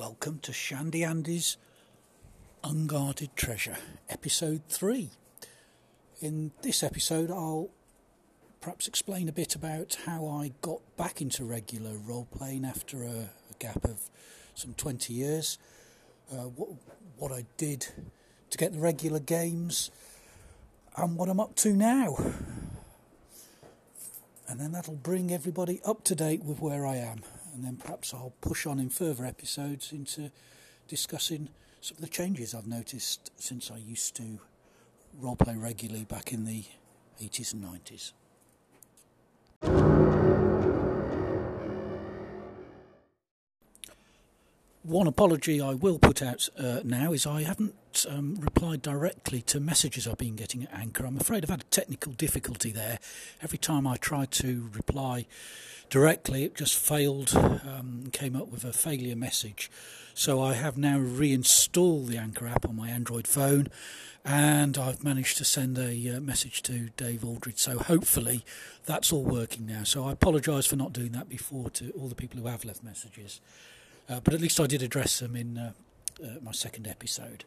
welcome to Shandy Andy's Unguarded Treasure, episode 3. In this episode, I'll perhaps explain a bit about how I got back into regular role playing after a, a gap of some 20 years, uh, what, what I did to get the regular games, and what I'm up to now. And then that'll bring everybody up to date with where I am and then perhaps I'll push on in further episodes into discussing some of the changes I've noticed since I used to roleplay regularly back in the 80s and 90s. One apology I will put out uh, now is I haven't um, replied directly to messages I've been getting at Anchor. I'm afraid I've had a technical difficulty there. Every time I tried to reply directly, it just failed, um, came up with a failure message. So I have now reinstalled the Anchor app on my Android phone and I've managed to send a uh, message to Dave Aldridge. So hopefully that's all working now. So I apologise for not doing that before to all the people who have left messages. Uh, but at least I did address them in uh, uh, my second episode.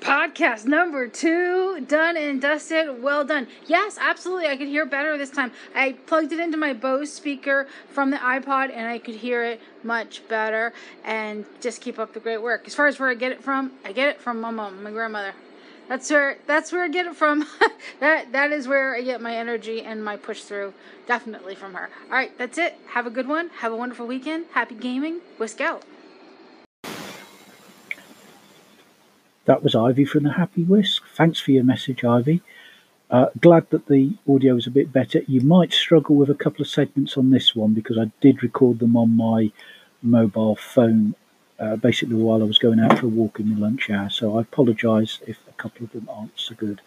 Podcast number two, done and dusted. Well done. Yes, absolutely. I could hear better this time. I plugged it into my Bose speaker from the iPod and I could hear it much better. And just keep up the great work. As far as where I get it from, I get it from my mom, my grandmother. That's where that's where I get it from. that that is where I get my energy and my push through. Definitely from her. All right, that's it. Have a good one. Have a wonderful weekend. Happy gaming. Whisk out. That was Ivy from the Happy Whisk. Thanks for your message, Ivy. Uh, glad that the audio is a bit better. You might struggle with a couple of segments on this one because I did record them on my mobile phone uh, basically while I was going out for a walk in the lunch hour. So I apologise if a couple of them aren't so good.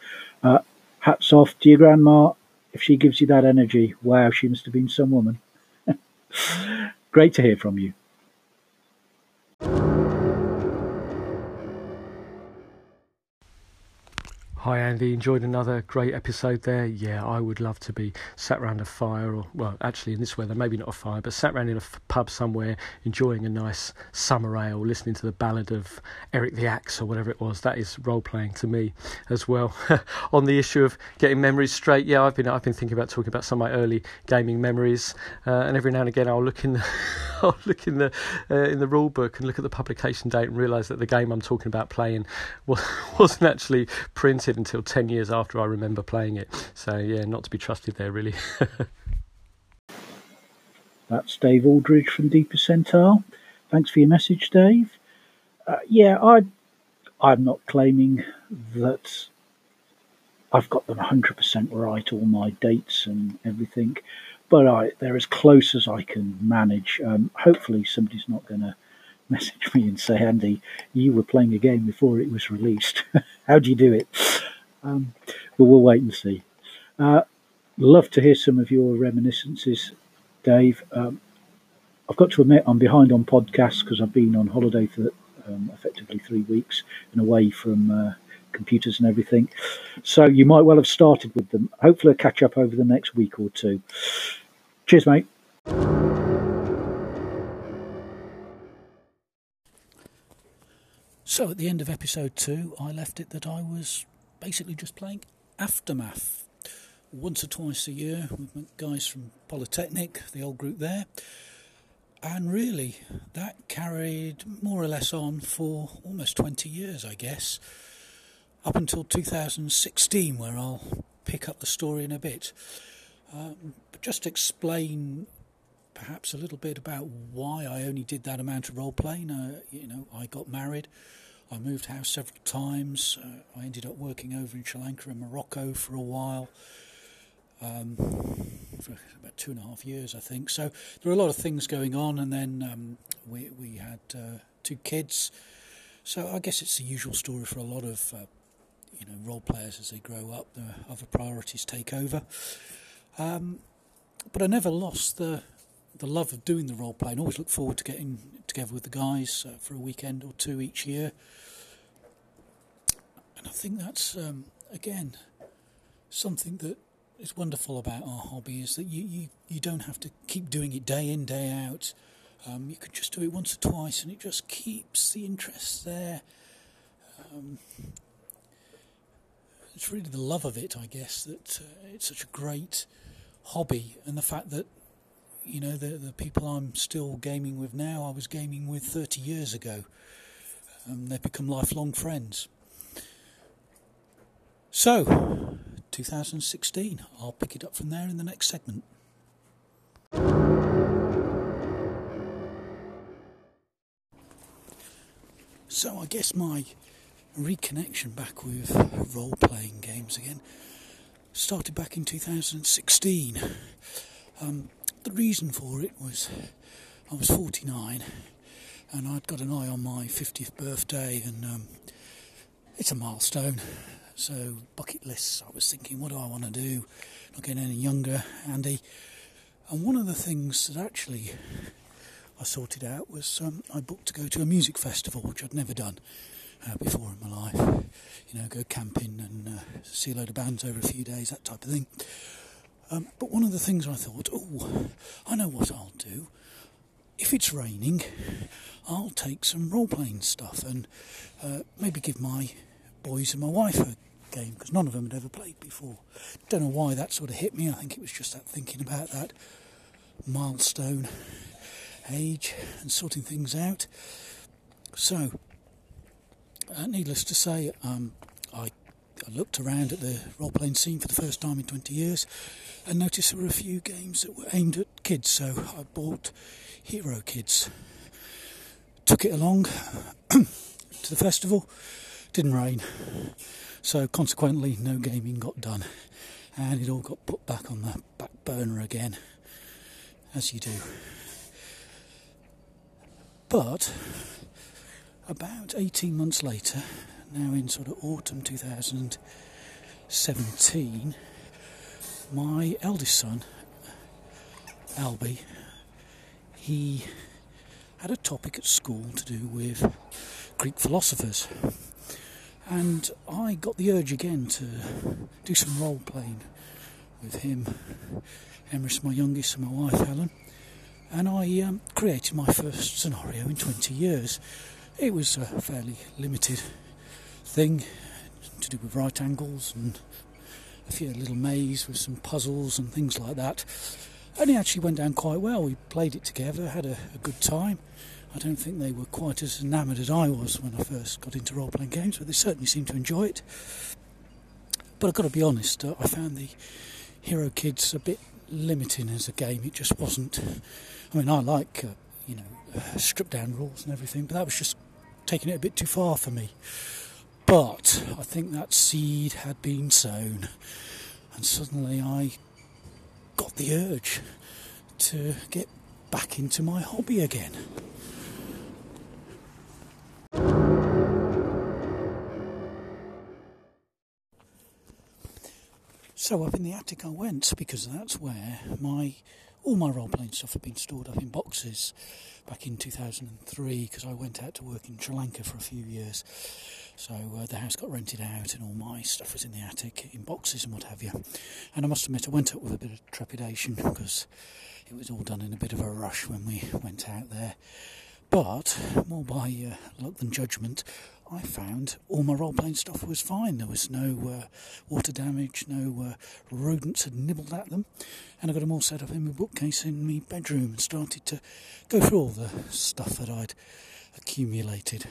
Uh, hats off to your grandma. If she gives you that energy, wow, she must have been some woman. Great to hear from you. Hi Andy, enjoyed another great episode there. Yeah, I would love to be sat around a fire, or well, actually in this weather, maybe not a fire, but sat around in a f- pub somewhere, enjoying a nice summer ale, listening to the ballad of Eric the Axe or whatever it was. That is role playing to me as well. On the issue of getting memories straight, yeah, I've been I've been thinking about talking about some of my early gaming memories, uh, and every now and again I'll look in the I'll look in the uh, in the rule book and look at the publication date and realise that the game I'm talking about playing was, wasn't actually printed until 10 years after I remember playing it. So, yeah, not to be trusted there, really. That's Dave Aldridge from Deeper Percentile. Thanks for your message, Dave. Uh, yeah, I, I'm not claiming that I've got them 100% right, all my dates and everything, but I, they're as close as I can manage. Um, hopefully, somebody's not going to message me and say, Andy, you were playing a game before it was released. How do you do it? Um, but we'll wait and see. Uh, love to hear some of your reminiscences, Dave. Um, I've got to admit, I'm behind on podcasts because I've been on holiday for um, effectively three weeks and away from uh, computers and everything. So you might well have started with them. Hopefully, I'll catch up over the next week or two. Cheers, mate. So, at the end of episode two, I left it that I was basically just playing Aftermath once or twice a year with guys from Polytechnic, the old group there. And really, that carried more or less on for almost 20 years, I guess, up until 2016, where I'll pick up the story in a bit. Um, but just explain perhaps a little bit about why I only did that amount of role playing. Uh, you know, I got married. I moved house several times. Uh, I ended up working over in Sri Lanka and Morocco for a while, um, for about two and a half years, I think. So there were a lot of things going on, and then um, we we had uh, two kids. So I guess it's the usual story for a lot of uh, you know role players as they grow up. The other priorities take over. Um, but I never lost the the love of doing the role playing. Always look forward to getting together with the guys uh, for a weekend or two each year. And I think that's um, again something that is wonderful about our hobby is that you, you, you don't have to keep doing it day in, day out. Um, you can just do it once or twice and it just keeps the interest there. Um, it's really the love of it, I guess, that uh, it's such a great hobby, and the fact that you know the the people I'm still gaming with now, I was gaming with 30 years ago. Um, they've become lifelong friends. So, 2016. I'll pick it up from there in the next segment. So, I guess my reconnection back with role playing games again started back in 2016. Um, the reason for it was I was 49 and I'd got an eye on my 50th birthday, and um, it's a milestone. So, bucket lists, I was thinking, what do I want to do? Not getting any younger, Andy. And one of the things that actually I sorted out was um, I booked to go to a music festival, which I'd never done uh, before in my life. You know, go camping and uh, see a load of bands over a few days, that type of thing. Um, but one of the things I thought, oh, I know what I'll do. If it's raining, I'll take some role playing stuff and uh, maybe give my boys and my wife a game because none of them had ever played before. Don't know why that sort of hit me. I think it was just that thinking about that milestone age and sorting things out. So, uh, needless to say, um, I, I, looked around at the role playing scene for the first time in 20 years and noticed there were a few games that were aimed at kids, so I bought Hero Kids. Took it along to the festival, didn't rain, so consequently, no gaming got done, and it all got put back on the back burner again, as you do. But about 18 months later, now in sort of autumn 2017, my eldest son, Albie, he had a topic at school to do with Greek philosophers. And I got the urge again to do some role playing with him, Emrys, my youngest, and my wife Helen. And I um, created my first scenario in 20 years it was a fairly limited thing to do with right angles and a few little maze with some puzzles and things like that. And it actually went down quite well. We played it together, had a, a good time. I don't think they were quite as enamoured as I was when I first got into role playing games, but they certainly seemed to enjoy it. But I've got to be honest, uh, I found the Hero Kids a bit limiting as a game. It just wasn't. I mean, I like, uh, you know, uh, stripped down rules and everything, but that was just taking it a bit too far for me. But I think that seed had been sown, and suddenly I got the urge to get back into my hobby again. So up in the attic I went because that's where my all my role playing stuff had been stored up in boxes back in 2003 because I went out to work in Sri Lanka for a few years. So uh, the house got rented out and all my stuff was in the attic in boxes and what have you. And I must admit, I went up with a bit of trepidation because it was all done in a bit of a rush when we went out there. But more by uh, luck than judgment, I found all my role playing stuff was fine. There was no uh, water damage, no uh, rodents had nibbled at them, and I got them all set up in my bookcase in my bedroom and started to go through all the stuff that I'd accumulated,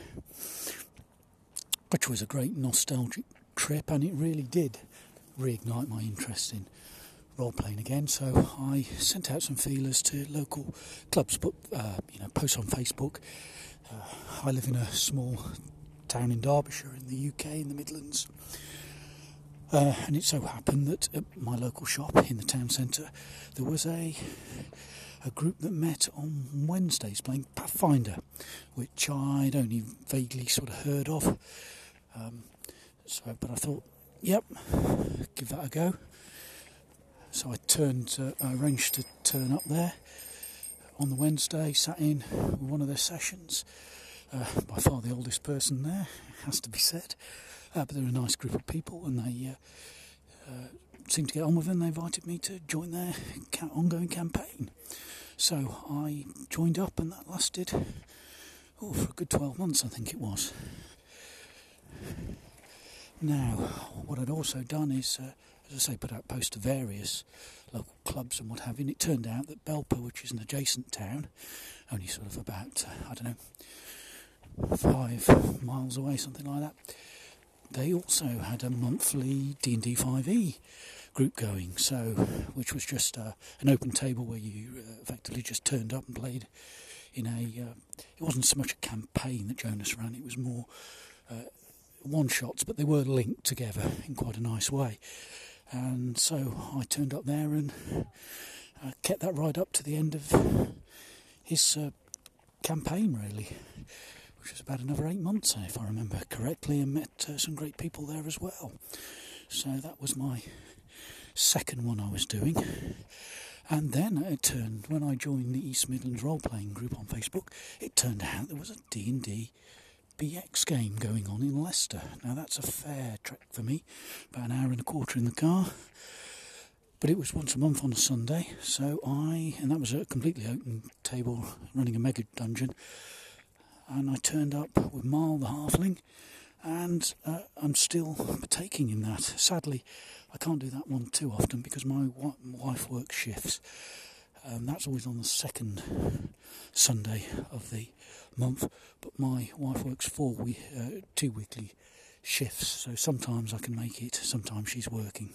which was a great nostalgic trip, and it really did reignite my interest in role playing again. So I sent out some feelers to local clubs, put uh, you know posts on Facebook. Uh, I live in a small town in Derbyshire in the UK in the Midlands. Uh, and it so happened that at my local shop in the town centre there was a a group that met on Wednesdays playing Pathfinder, which I'd only vaguely sort of heard of. Um, so, but I thought, yep, give that a go. So I turned, uh, I arranged to turn up there on the Wednesday, sat in one of their sessions, uh, by far the oldest person there, has to be said. Uh, but they're a nice group of people, and they uh, uh, seemed to get on with them. They invited me to join their ongoing campaign. So I joined up, and that lasted oh, for a good 12 months, I think it was. Now, what I'd also done is, uh, as I say, put out posts to various local clubs and what have you. And it turned out that Belper, which is an adjacent town, only sort of about, uh, I don't know, five miles away, something like that, they also had a monthly D&D 5e group going, so which was just uh, an open table where you uh, effectively just turned up and played in a. Uh, it wasn't so much a campaign that Jonas ran; it was more uh, one shots, but they were linked together in quite a nice way. And so I turned up there and uh, kept that right up to the end of his uh, campaign, really, which was about another eight months, if I remember correctly, and met some great people there as well. So that was my second one I was doing. And then it turned when I joined the East Midlands role playing group on Facebook. It turned out there was a D and D BX game going on in Leicester. Now that's a fair trek for me, about an hour and a quarter in the car. But it was once a month on a Sunday, so I and that was a completely open table running a mega dungeon. And I turned up with Marl the Halfling, and uh, I'm still partaking in that. Sadly, I can't do that one too often because my wife works shifts. Um, that's always on the second Sunday of the month, but my wife works four we- uh, two weekly shifts, so sometimes I can make it, sometimes she's working.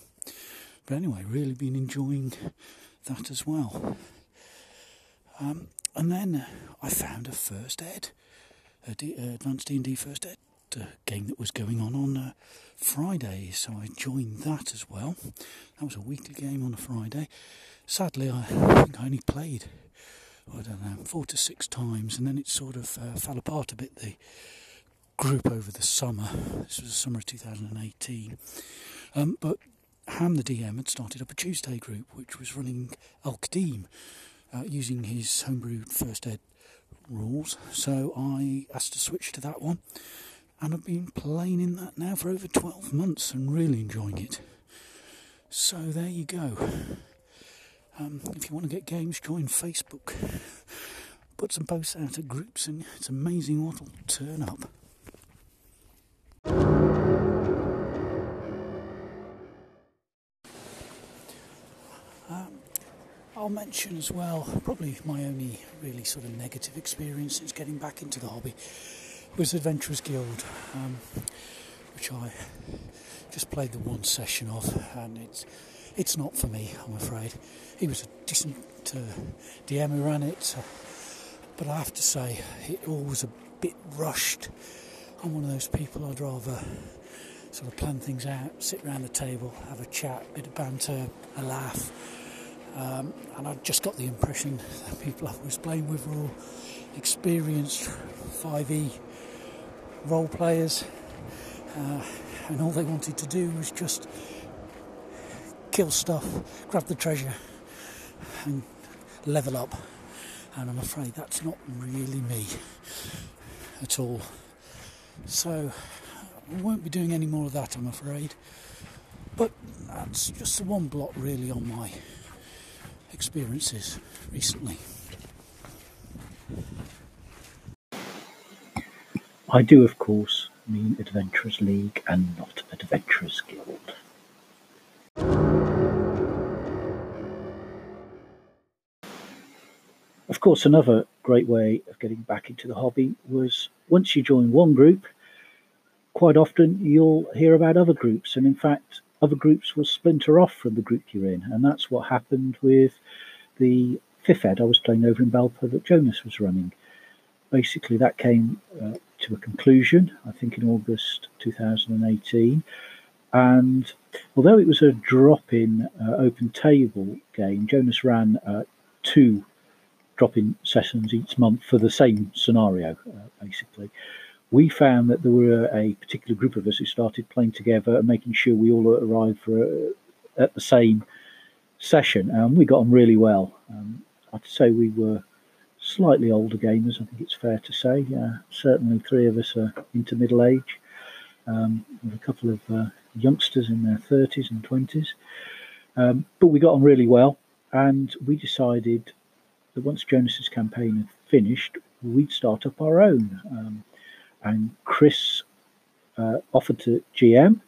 But anyway, really been enjoying that as well. Um, and then I found a first ed, a D- uh, advanced D and D first ed uh, game that was going on on uh, Friday, so I joined that as well. That was a weekly game on a Friday. Sadly, I think I only played, I don't know, four to six times, and then it sort of uh, fell apart a bit. The group over the summer. This was the summer of 2018. Um, but Ham, the DM, had started up a Tuesday group which was running Al Qadim uh, using his homebrew first ed rules. So I asked to switch to that one and I've been playing in that now for over 12 months and really enjoying it. So there you go. Um, if you want to get games, join Facebook. Put some posts out at groups, and it's amazing what will turn up. Um, I'll mention as well, probably my only really sort of negative experience since getting back into the hobby was Adventurers Guild, um, which I just played the one session of, and it's it's not for me, I'm afraid. He was a decent uh, DM who ran it, uh, but I have to say it all was a bit rushed. I'm one of those people I'd rather sort of plan things out, sit around the table, have a chat, bit of banter, a laugh. Um, and I just got the impression that people I was playing with were all experienced 5e role players, uh, and all they wanted to do was just kill stuff, grab the treasure, and level up. And I'm afraid that's not really me at all. So we won't be doing any more of that, I'm afraid. But that's just the one blot really on my experiences recently. I do, of course, mean Adventurers League and not Adventurers Guild. Course, another great way of getting back into the hobby was once you join one group, quite often you'll hear about other groups, and in fact, other groups will splinter off from the group you're in, and that's what happened with the fifth ed I was playing over in Belper that Jonas was running. Basically, that came uh, to a conclusion, I think in August 2018. And although it was a drop in uh, open table game, Jonas ran uh, two drop in sessions each month for the same scenario, uh, basically. We found that there were a particular group of us who started playing together and making sure we all arrived for uh, at the same session, and we got on really well. Um, I'd say we were slightly older gamers, I think it's fair to say. Uh, certainly, three of us are into middle age, um, with a couple of uh, youngsters in their 30s and 20s. Um, but we got on really well, and we decided that once Jonas's campaign had finished, we'd start up our own. Um, and Chris uh, offered to GM.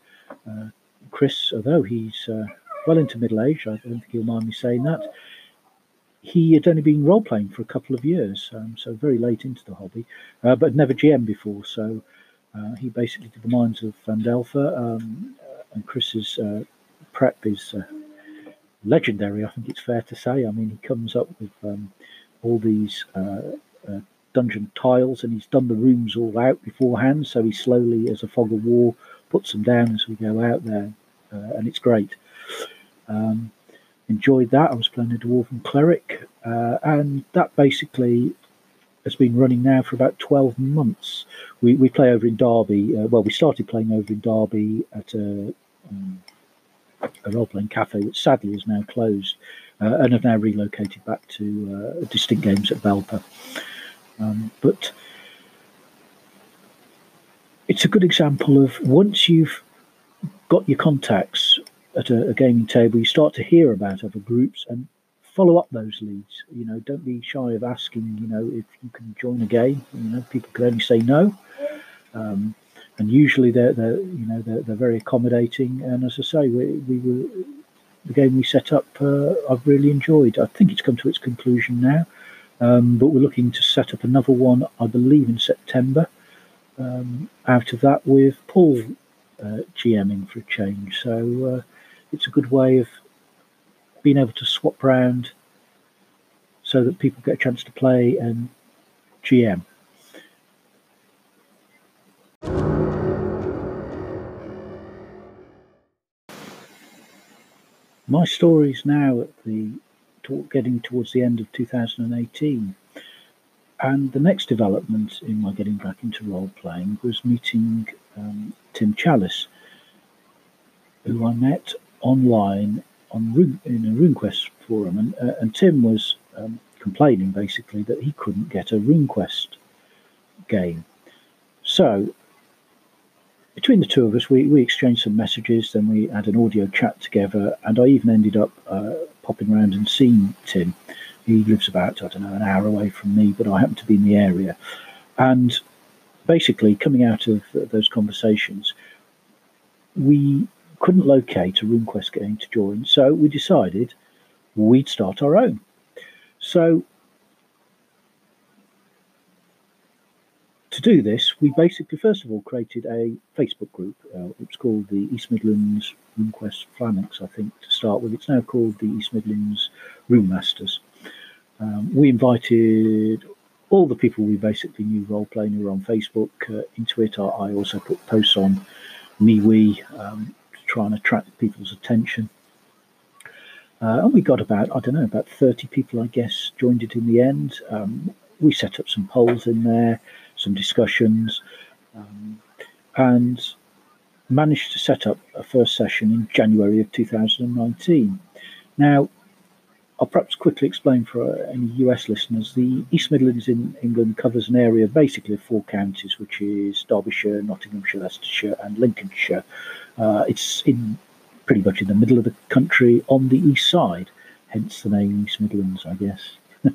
Uh, Chris, although he's uh, well into middle age, I don't think he'll mind me saying that. He had only been role playing for a couple of years, um, so very late into the hobby, uh, but never GM before. So uh, he basically did the Mines of Phandelver, um, and Chris's uh, prep is legendary. I think it's fair to say. I mean, he comes up with um, all these dungeon tiles, and he's done the rooms all out beforehand. So he slowly, as a fog of war, puts them down as we go out there, uh, and it's great. Um, enjoyed that. I was playing a dwarven cleric, uh, and that basically has been running now for about 12 months. We, we play over in Derby. Uh, well, we started playing over in Derby at a, um, a role playing cafe, which sadly is now closed, uh, and have now relocated back to uh, Distinct Games at Belper. Um, but it's a good example of once you've got your contacts at a, a, gaming table, you start to hear about other groups and follow up those leads. You know, don't be shy of asking. You know, if you can join a game. You know, people can only say no, um, and usually they're, they're you know they're, they're very accommodating. And as I say, we, we were the game we set up. Uh, I've really enjoyed. I think it's come to its conclusion now. Um, but we're looking to set up another one, I believe, in September. Um, out of that, with Paul uh, GMing for a change. So uh, it's a good way of being able to swap around so that people get a chance to play and GM. My story is now at the getting towards the end of 2018. And the next development in my getting back into role playing was meeting um, Tim Challis, who I met online on Rune, in a RuneQuest forum, and, uh, and Tim was um, complaining basically that he couldn't get a RuneQuest game. So between the two of us, we, we exchanged some messages, then we had an audio chat together, and I even ended up uh, popping around and seeing Tim. He lives about, I don't know, an hour away from me, but I happen to be in the area. And basically, coming out of those conversations, we couldn't locate a RuneQuest game to join, so we decided we'd start our own. So to do this, we basically first of all created a Facebook group. Uh, it was called the East Midlands RuneQuest Phalanx, I think, to start with. It's now called the East Midlands Rune Masters. Um, we invited all the people we basically knew role playing who were on Facebook uh, into it. I, I, also put posts on MeWe um, to try and attract people's attention. Uh, and we got about, I don't know, about 30 people, I guess, joined it in the end. Um, we set up some polls in there some discussions, um, and managed to set up a first session in January of 2019. Now, I'll perhaps quickly explain for any US listeners the East Midlands in England covers an area basically of four counties, which is Derbyshire, Nottinghamshire, Leicestershire, and Lincolnshire. Uh, it's in pretty much in the middle of the country on the east side, hence the name East Midlands, I guess.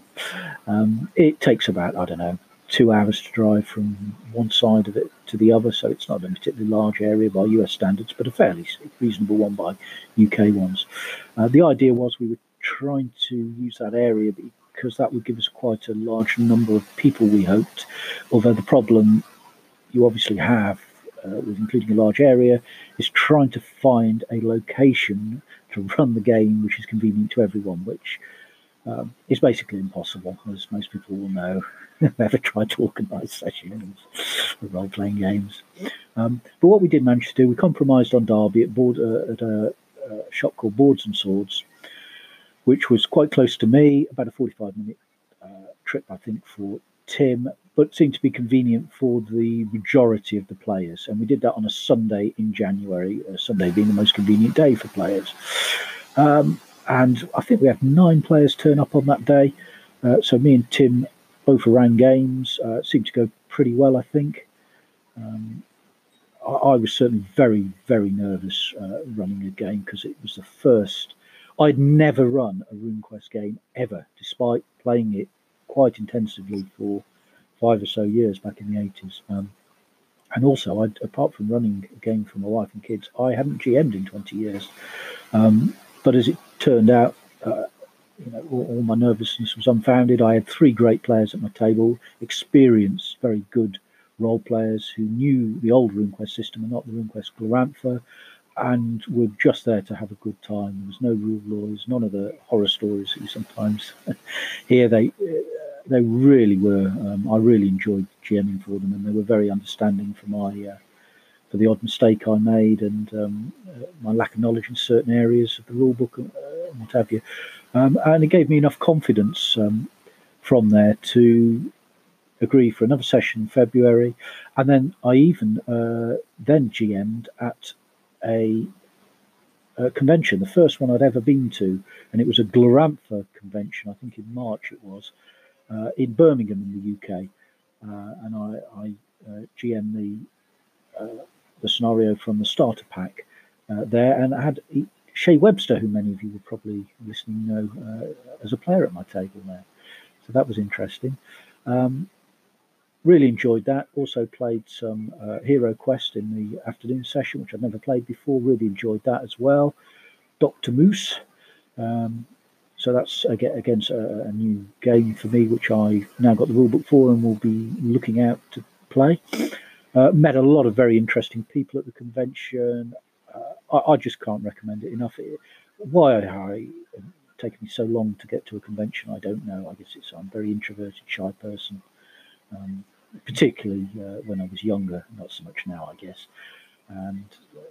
um, it takes about, I don't know, two hours to drive from one side of it to the other, so it's not a particularly large area by US standards, but a fairly reasonable one by UK ones. Uh, the idea was we were trying to use that area because that would give us quite a large number of people, we hoped. Although the problem you obviously have uh, with including a large area is trying to find a location to run the game which is convenient to everyone, which um, is basically impossible, as most people will know. ever tried to organise sessions for role playing games. Um, but what we did manage to do, we compromised on Derby at, board, uh, at a, a, shop called Boards and Swords, which was quite close to me, about a 45 minute uh, trip, I think, for Tim, but seemed to be convenient for the majority of the players. And we did that on a Sunday in January, a Sunday being the most convenient day for players. Um, and I think we had nine players turn up on that day. Uh, so me and Tim both around games uh, seemed to go pretty well, I think. Um, I, I, was certainly very, very nervous uh, running a game because it was the first I'd never run a RuneQuest game ever, despite playing it quite intensively for five or so years back in the 80s. Um, and also, I'd, apart from running a game for my wife and kids, I hadn't GM'd in 20 years. Um, but as it turned out, uh, you know, all, all, my nervousness was unfounded. I had three great players at my table, experienced, very good role players who knew the old RuneQuest system and not the RuneQuest Glorantha, and were just there to have a good time. There was no rule laws, none of the horror stories that you sometimes hear. They they really were. Um, I really enjoyed GMing for them, and they were very understanding for my uh, for the odd mistake I made and um, uh, my lack of knowledge in certain areas of the rule book and uh, what have you. Um, and it gave me enough confidence um, from there to agree for another session in February, and then I even uh, then GM'd at a, a, convention, the first one I'd ever been to, and it was a Glorantha convention. I think in March it was uh, in Birmingham in the UK, uh, and I, I uh, GM the the scenario from the starter pack uh, there, and I had Shay Webster, who many of you will probably listening know as a player at my table there. So that was interesting. Um, really enjoyed that. Also played some uh, Hero Quest in the afternoon session, which I'd never played before. Really enjoyed that as well. Doctor Moose. Um, so that's again against a, a, new game for me, which I now got the rulebook for and will be looking out to play. Uh, met a lot of very interesting people at the convention. Uh, I, I, just can't recommend it enough. It, why I taken me so long to get to a convention, I don't know. I guess it's I'm a very introverted, shy person. Um, particularly uh, when I was younger, not so much now, I guess. And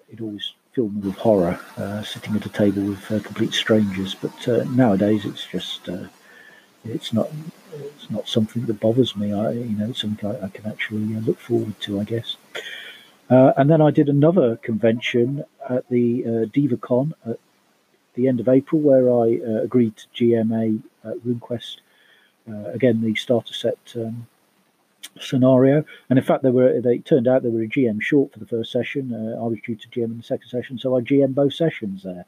it always filled me with horror uh, sitting at a table with uh, complete strangers. But uh, nowadays, it's just it's not it's not something that bothers me. I you know it's something I, I can actually uh, look forward to, I guess. and then I did another convention at the uh, DivaCon at the end of April, where I agreed to GMA RuneQuest. again, the starter set um, scenario. And in fact, they were they turned out they were a GM short for the first session. Uh, I was due to GM in the second session, so I GM both sessions there.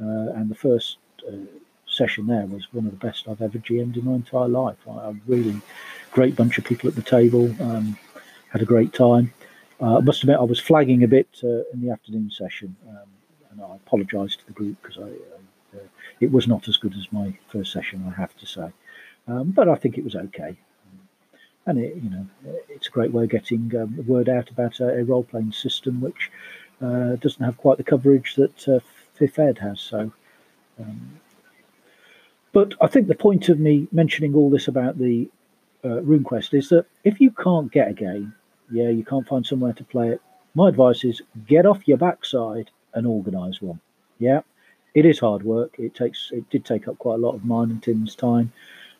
Uh, and the first uh, session there was one of the best I've ever GM'd in my entire life. I, a really great bunch of people at the table. Um, had a great time. Uh, I must admit, I was flagging a bit uh, in the afternoon session, um, and I apologise to the group because I, uh, it was not as good as my first session, I have to say. Um, but I think it was okay and it, you know, it's a great way of getting um, the word out about a, a role-playing system which uh, doesn't have quite the coverage that uh, Fifth Ed has. So, um, but I think the point of me mentioning all this about the uh, RuneQuest is that if you can't get a game, yeah, you can't find somewhere to play it. My advice is get off your backside and organise one. Yeah, it is hard work. It takes it did take up quite a lot of mine and Tim's time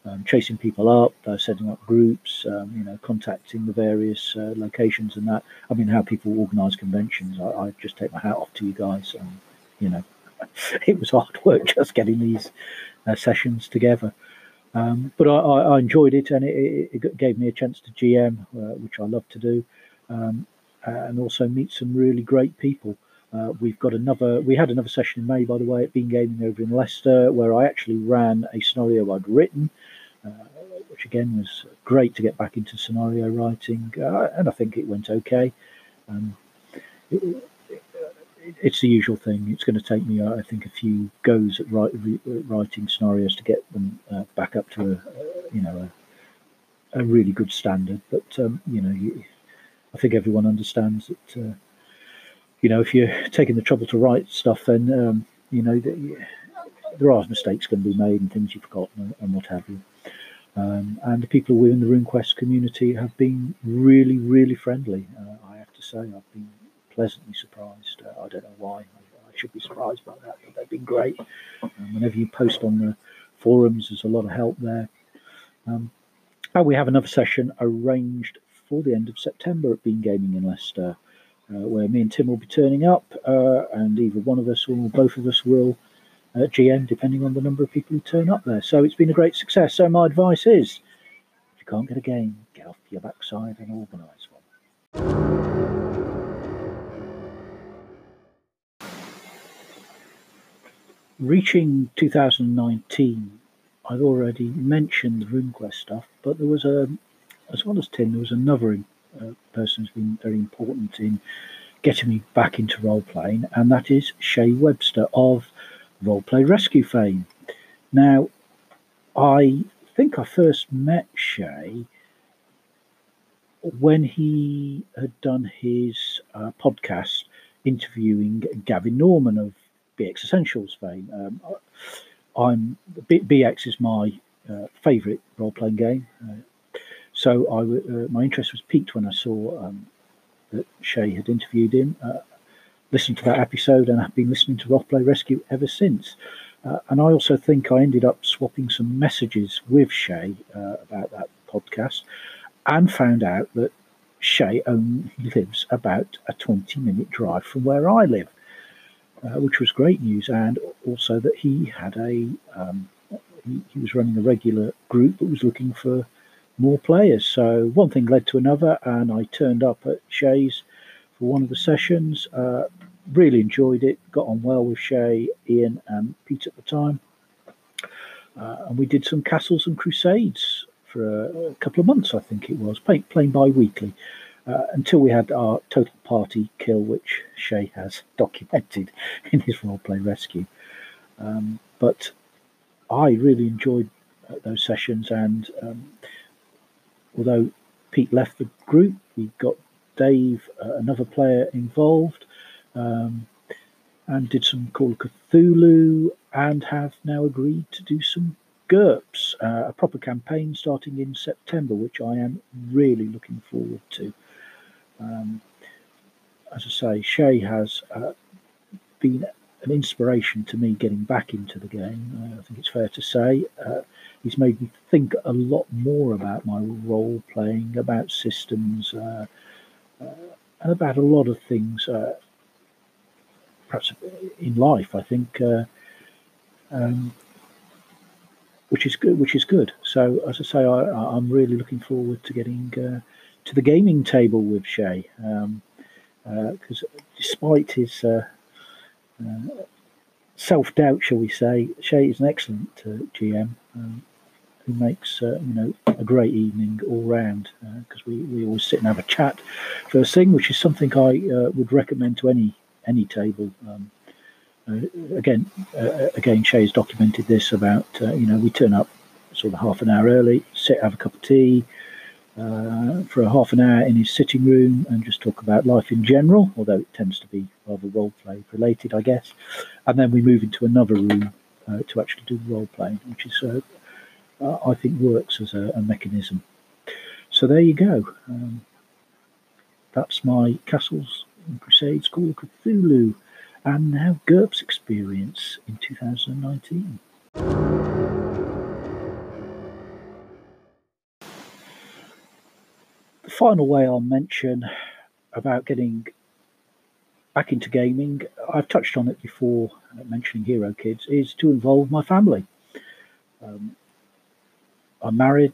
um, chasing people up, uh, setting up groups, um, you know, contacting the various uh, locations and that. I mean, how people organise conventions. I, I, just take my hat off to you guys. You know, it was hard work just getting these uh, sessions together. Um, but I, I, enjoyed it, and it, it, gave me a chance to GM, uh, which I love to do, um, and also meet some really great people. Uh, we've got another. We had another session in May, by the way, at Bean Gaming over in Leicester, where I actually ran a scenario I'd written, uh, which again was great to get back into scenario writing, uh, and I think it went okay. Um, it, it's the usual thing. It's going to take me, I think, a few goes at write, writing scenarios to get them uh, back up to a, you know, a, a, really good standard. But um, you know, you, I think everyone understands that. Uh, you know, if you're taking the trouble to write stuff, then um, you know that there are mistakes going to be made and things you've forgotten and, and what have you. Um, and the people within the RuneQuest community have been really, really friendly. Uh, I have to say, I've been pleasantly surprised. Uh, I don't know why. I, I, should be surprised by that, but they've been great. Um, whenever you post on the forums, there's a lot of help there. Um, and we have another session arranged for the end of September at Bean Gaming in Leicester, uh, where me and Tim will be turning up, uh, and either one of us or both of us will uh, GM, depending on the number of people who turn up there. So it's been a great success. So my advice is, if you can't get a game, get off your backside and organise one. Reaching 2019, I've already mentioned the RuneQuest stuff, but there was a, as well as Tim, there was another uh, person who's been very important in getting me back into role playing, and that is Shay Webster of Roleplay Rescue fame. Now, I think I first met Shay when he had done his uh, podcast interviewing Gavin Norman of BX Essentials fame. Um, I'm BX is my uh, favourite role playing game, uh, so I uh, my interest was piqued when I saw um, that Shay had interviewed him. Uh, listened to that episode and I've been listening to Roleplay Rescue ever since. Uh, and I also think I ended up swapping some messages with Shay uh, about that podcast and found out that Shay only lives about a 20 minute drive from where I live, uh, which was great news. And also that he had a, um, he, he, was running a regular group but was looking for more players. So one thing led to another, and I turned up at Shay's for one of the sessions. Uh, really enjoyed it, got on well with Shay, Ian, and Pete at the time. Uh, and we did some castles and crusades for a, a couple of months, I think it was, playing, playing bi weekly. Uh, until we had our total party kill, which Shay has documented in his roleplay rescue. Um, but I really enjoyed uh, those sessions, and um, although Pete left the group, we got Dave, uh, another player, involved, um, and did some Call of Cthulhu, and have now agreed to do some GURPS, uh, a proper campaign starting in September, which I am really looking forward to. Um, as I say, Shay has uh, been an inspiration to me getting back into the game. Uh, I think it's fair to say. Uh, he's made me think a lot more about my role playing, about systems, uh, uh, and about a lot of things, uh, perhaps in life. I think. Um, which is good. Which is good. So, as I say, I, am really looking forward to getting uh, to the gaming table with Shay, because um, uh, despite his uh, uh, self doubt, shall we say, Shay is an excellent GM. Um, who makes uh, you know a great evening all round because uh, we, we always sit and have a chat first thing, which is something I uh, would recommend to any any table. Um, again, again, Shay's documented this about you know we turn up sort of half an hour early, sit, have a cup of tea for a half an hour in his sitting room, and just talk about life in general. Although it tends to be rather role play related, I guess. And then we move into another room to actually do role playing, which is uh, I think works as a, a, mechanism. So there you go. Um, that's my Castles and Crusades Call of Cthulhu and now GURPS experience in 2019. Final way I'll mention about getting back into gaming, I've touched on it before uh, mentioning Hero Kids, is to involve my family. Um, I'm married.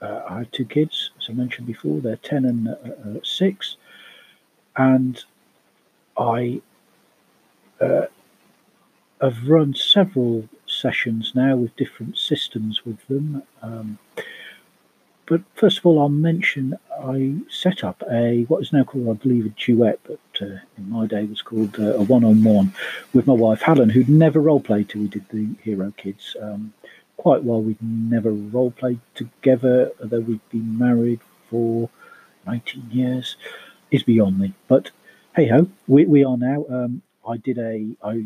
Uh, I have two kids, as I mentioned before. They're 10 and uh, uh, 6. And I uh, have run several sessions now with different systems with them. Um, but first of all, I'll mention I set up a what is now called, I believe, a duet, but uh, in my day was called uh, a one-on-one with my wife Helen, who'd never role played till we did the Hero Kids. Um, quite well. We'd never role played together, although we'd been married for 19 years, is beyond me. But hey ho, we, we are now. Um, I did a I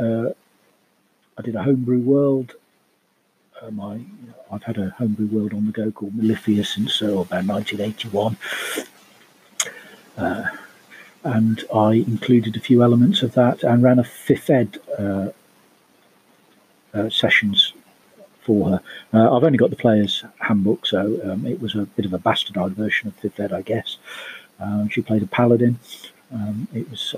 uh, I did a homebrew world. Um, I, I've had a homebrew world on the go called Malifia since about 1981. Uh, and I included a few elements of that and ran a fifth ed uh, uh, sessions for her. Uh, I've only got the player's handbook, so um, it was a bit of a bastardized version of Fifth Ed, I guess. She played a paladin. Um, it was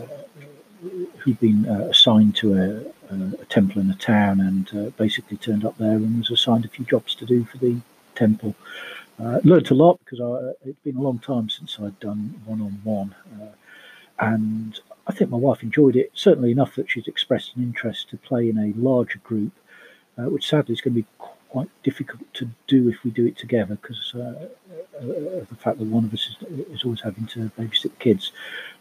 who'd been uh, assigned to a, a, a, temple in a town and uh, basically turned up there and was assigned a few jobs to do for the temple. Uh, learned a lot because I, it'd been a long time since I'd done one on one, and I think my wife enjoyed it certainly enough that she's expressed an interest to play in a larger group, uh, which sadly is going to be quite difficult to do if we do it together because uh, uh, the fact that one of us is, is always having to babysit kids.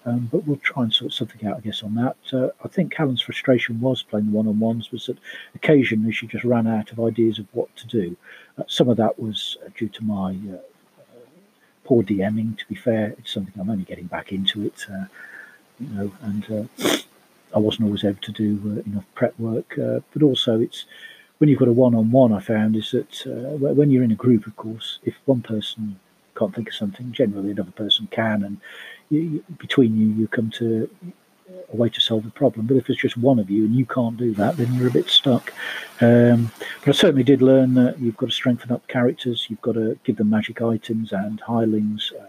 Um, but we'll try and sort something out, I guess, on that. Uh, I think Callan's frustration was playing the one-on-ones was that occasionally she just ran out of ideas of what to do. Uh, some of that was uh, due to my uh, poor DMing. To be fair, it's something I'm only getting back into it, you know, and I wasn't always able to do enough prep work. but also, it's when you've got a one-on-one, I found is that uh, when you're in a group, of course, if one person can't think of something, generally another person can, and you, between you, you come to a way to solve the problem. But if it's just one of you and you can't do that, then you're a bit stuck. Um, but I certainly did learn that you've got to strengthen up characters, you've got to give them magic items and hirelings. Uh,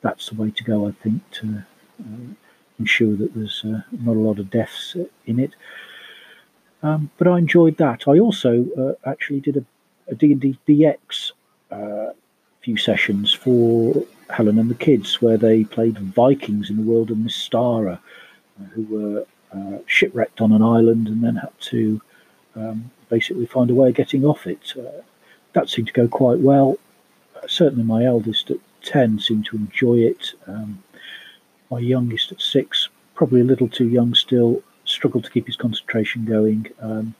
that's the way to go, I think, to uh, ensure that there's uh, not a lot of deaths in it. Um, but I enjoyed that. I also uh, actually did a, a D&D BX few sessions for Helen and the kids, where they played Vikings in the world of Mystara, uh, who were uh, shipwrecked on an island and then had to um, basically find a way of getting off it. Uh, that seemed to go quite well. Uh, certainly, my eldest at 10 seemed to enjoy it. Um, my youngest at 6, probably a little too young still, struggled to keep his concentration going. Um,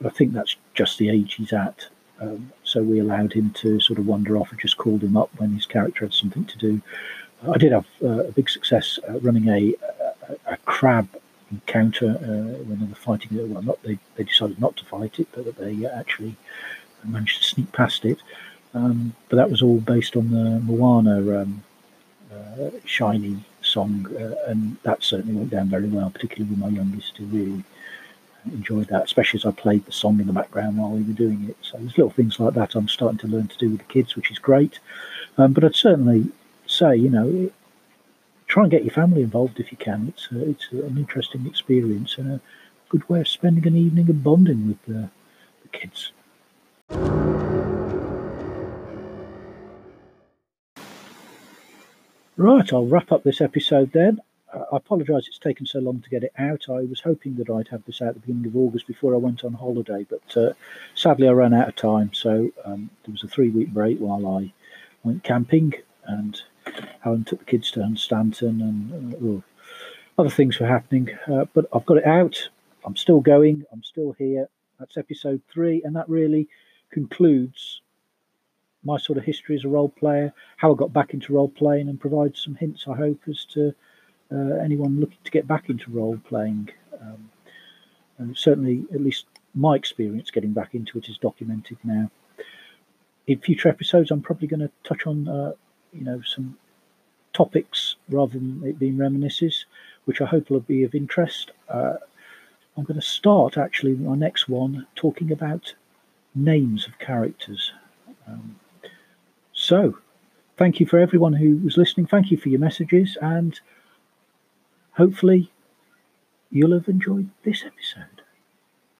but I think that's just the age he's at. Um, so we allowed him to sort of wander off and just called him up when his character had something to do. I did have uh, a big success uh, running a, a, a, crab encounter uh, when they were fighting it. Well, not they, they decided not to fight it, but that they actually managed to sneak past it. Um, but that was all based on the Moana um, uh, shiny song, uh, and that certainly went down very well, particularly with my youngest, who really enjoyed that, especially as I played the song in the background while we were doing it. So there's little things like that I'm starting to learn to do with the kids, which is great. Um, but I'd certainly say, you know, try and get your family involved if you can. It's a, it's an interesting experience and a good way of spending an evening and bonding with the, the kids. Right, I'll wrap up this episode then. I apologise it's taken so long to get it out. I was hoping that I'd have this out at the beginning of August before I went on holiday, but uh, sadly I ran out of time. So um, there was a three week break while I went camping and Helen took the kids to Stanton and uh, oh, other things were happening. Uh, but I've got it out. I'm still going. I'm still here. That's episode three, and that really concludes my sort of history as a role player, how I got back into role playing, and provide some hints, I hope, as to uh, anyone looking to get back into role playing. Um, and certainly, at least my experience getting back into it is documented now. In future episodes, I'm probably going to touch on, uh, you know, some topics rather than it being reminiscences, which I hope will be of interest. Uh, I'm going to start actually my next one talking about names of characters. Um, so, thank you for everyone who was listening. Thank you for your messages and hopefully you'll have enjoyed this episode.